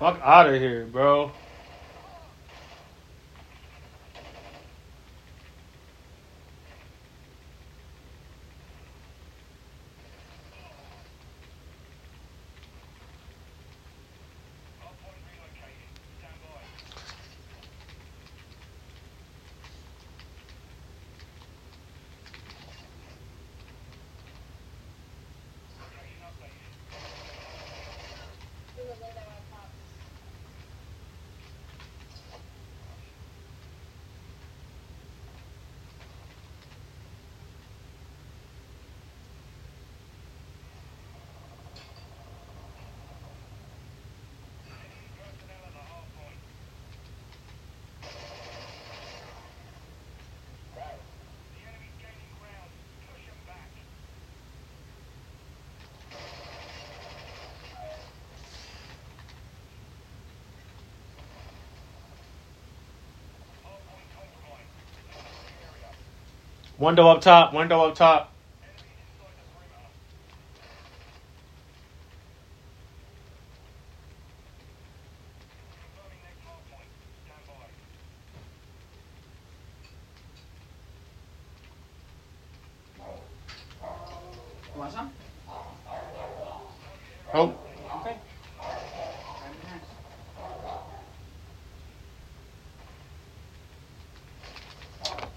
Fuck out of here, bro. Window up top. Window up top. Oh, Okay.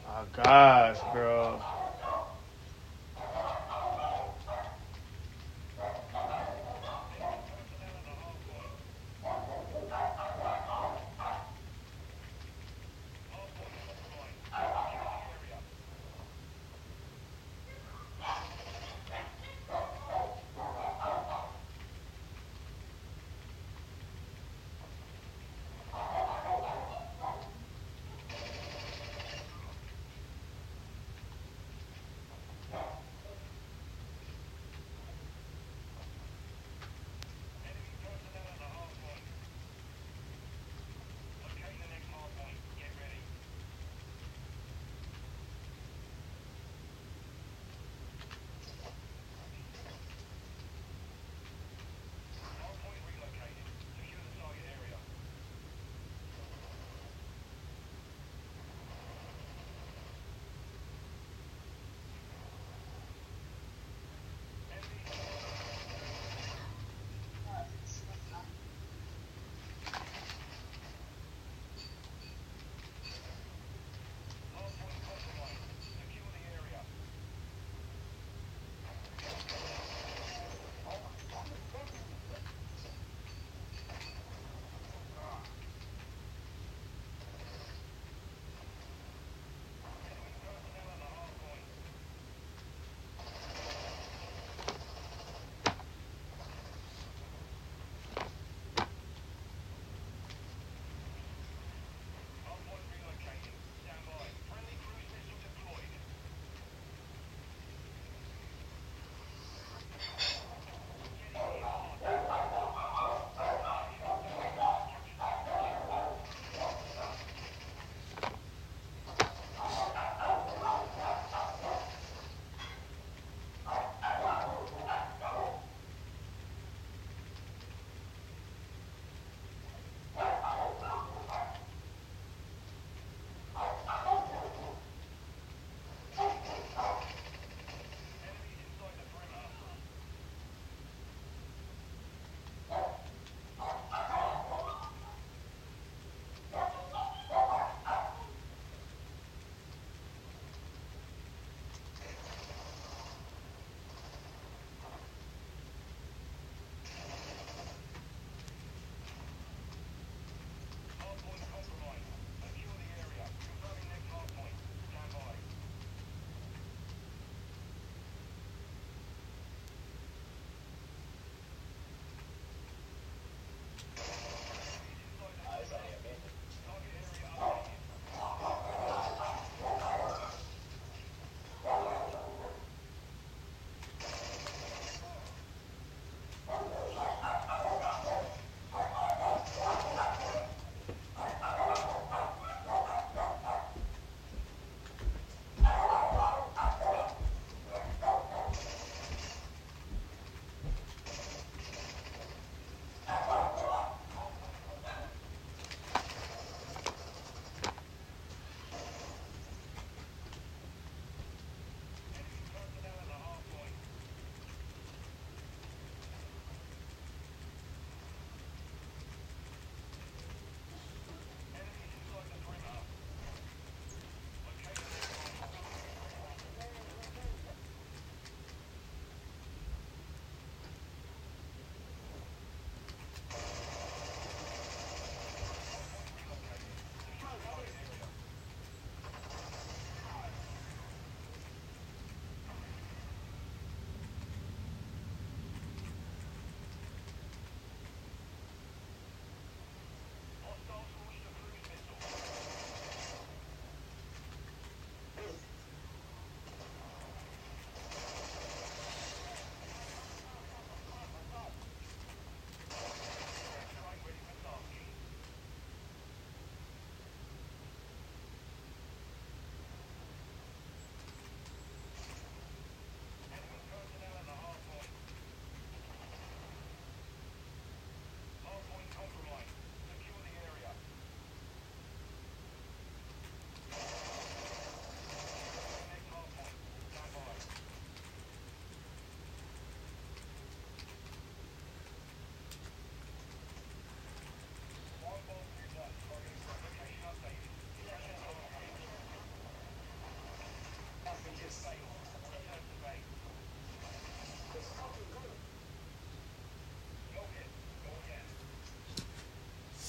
oh gosh,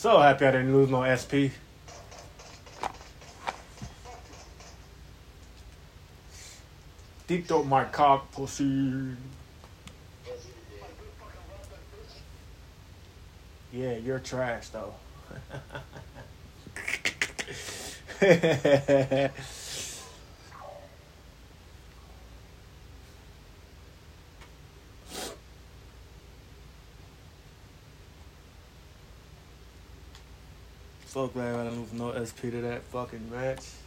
So happy I didn't lose no SP. Deep throat my cock pussy. Yeah, you're trash though. so glad I didn't lose no SP to that fucking match.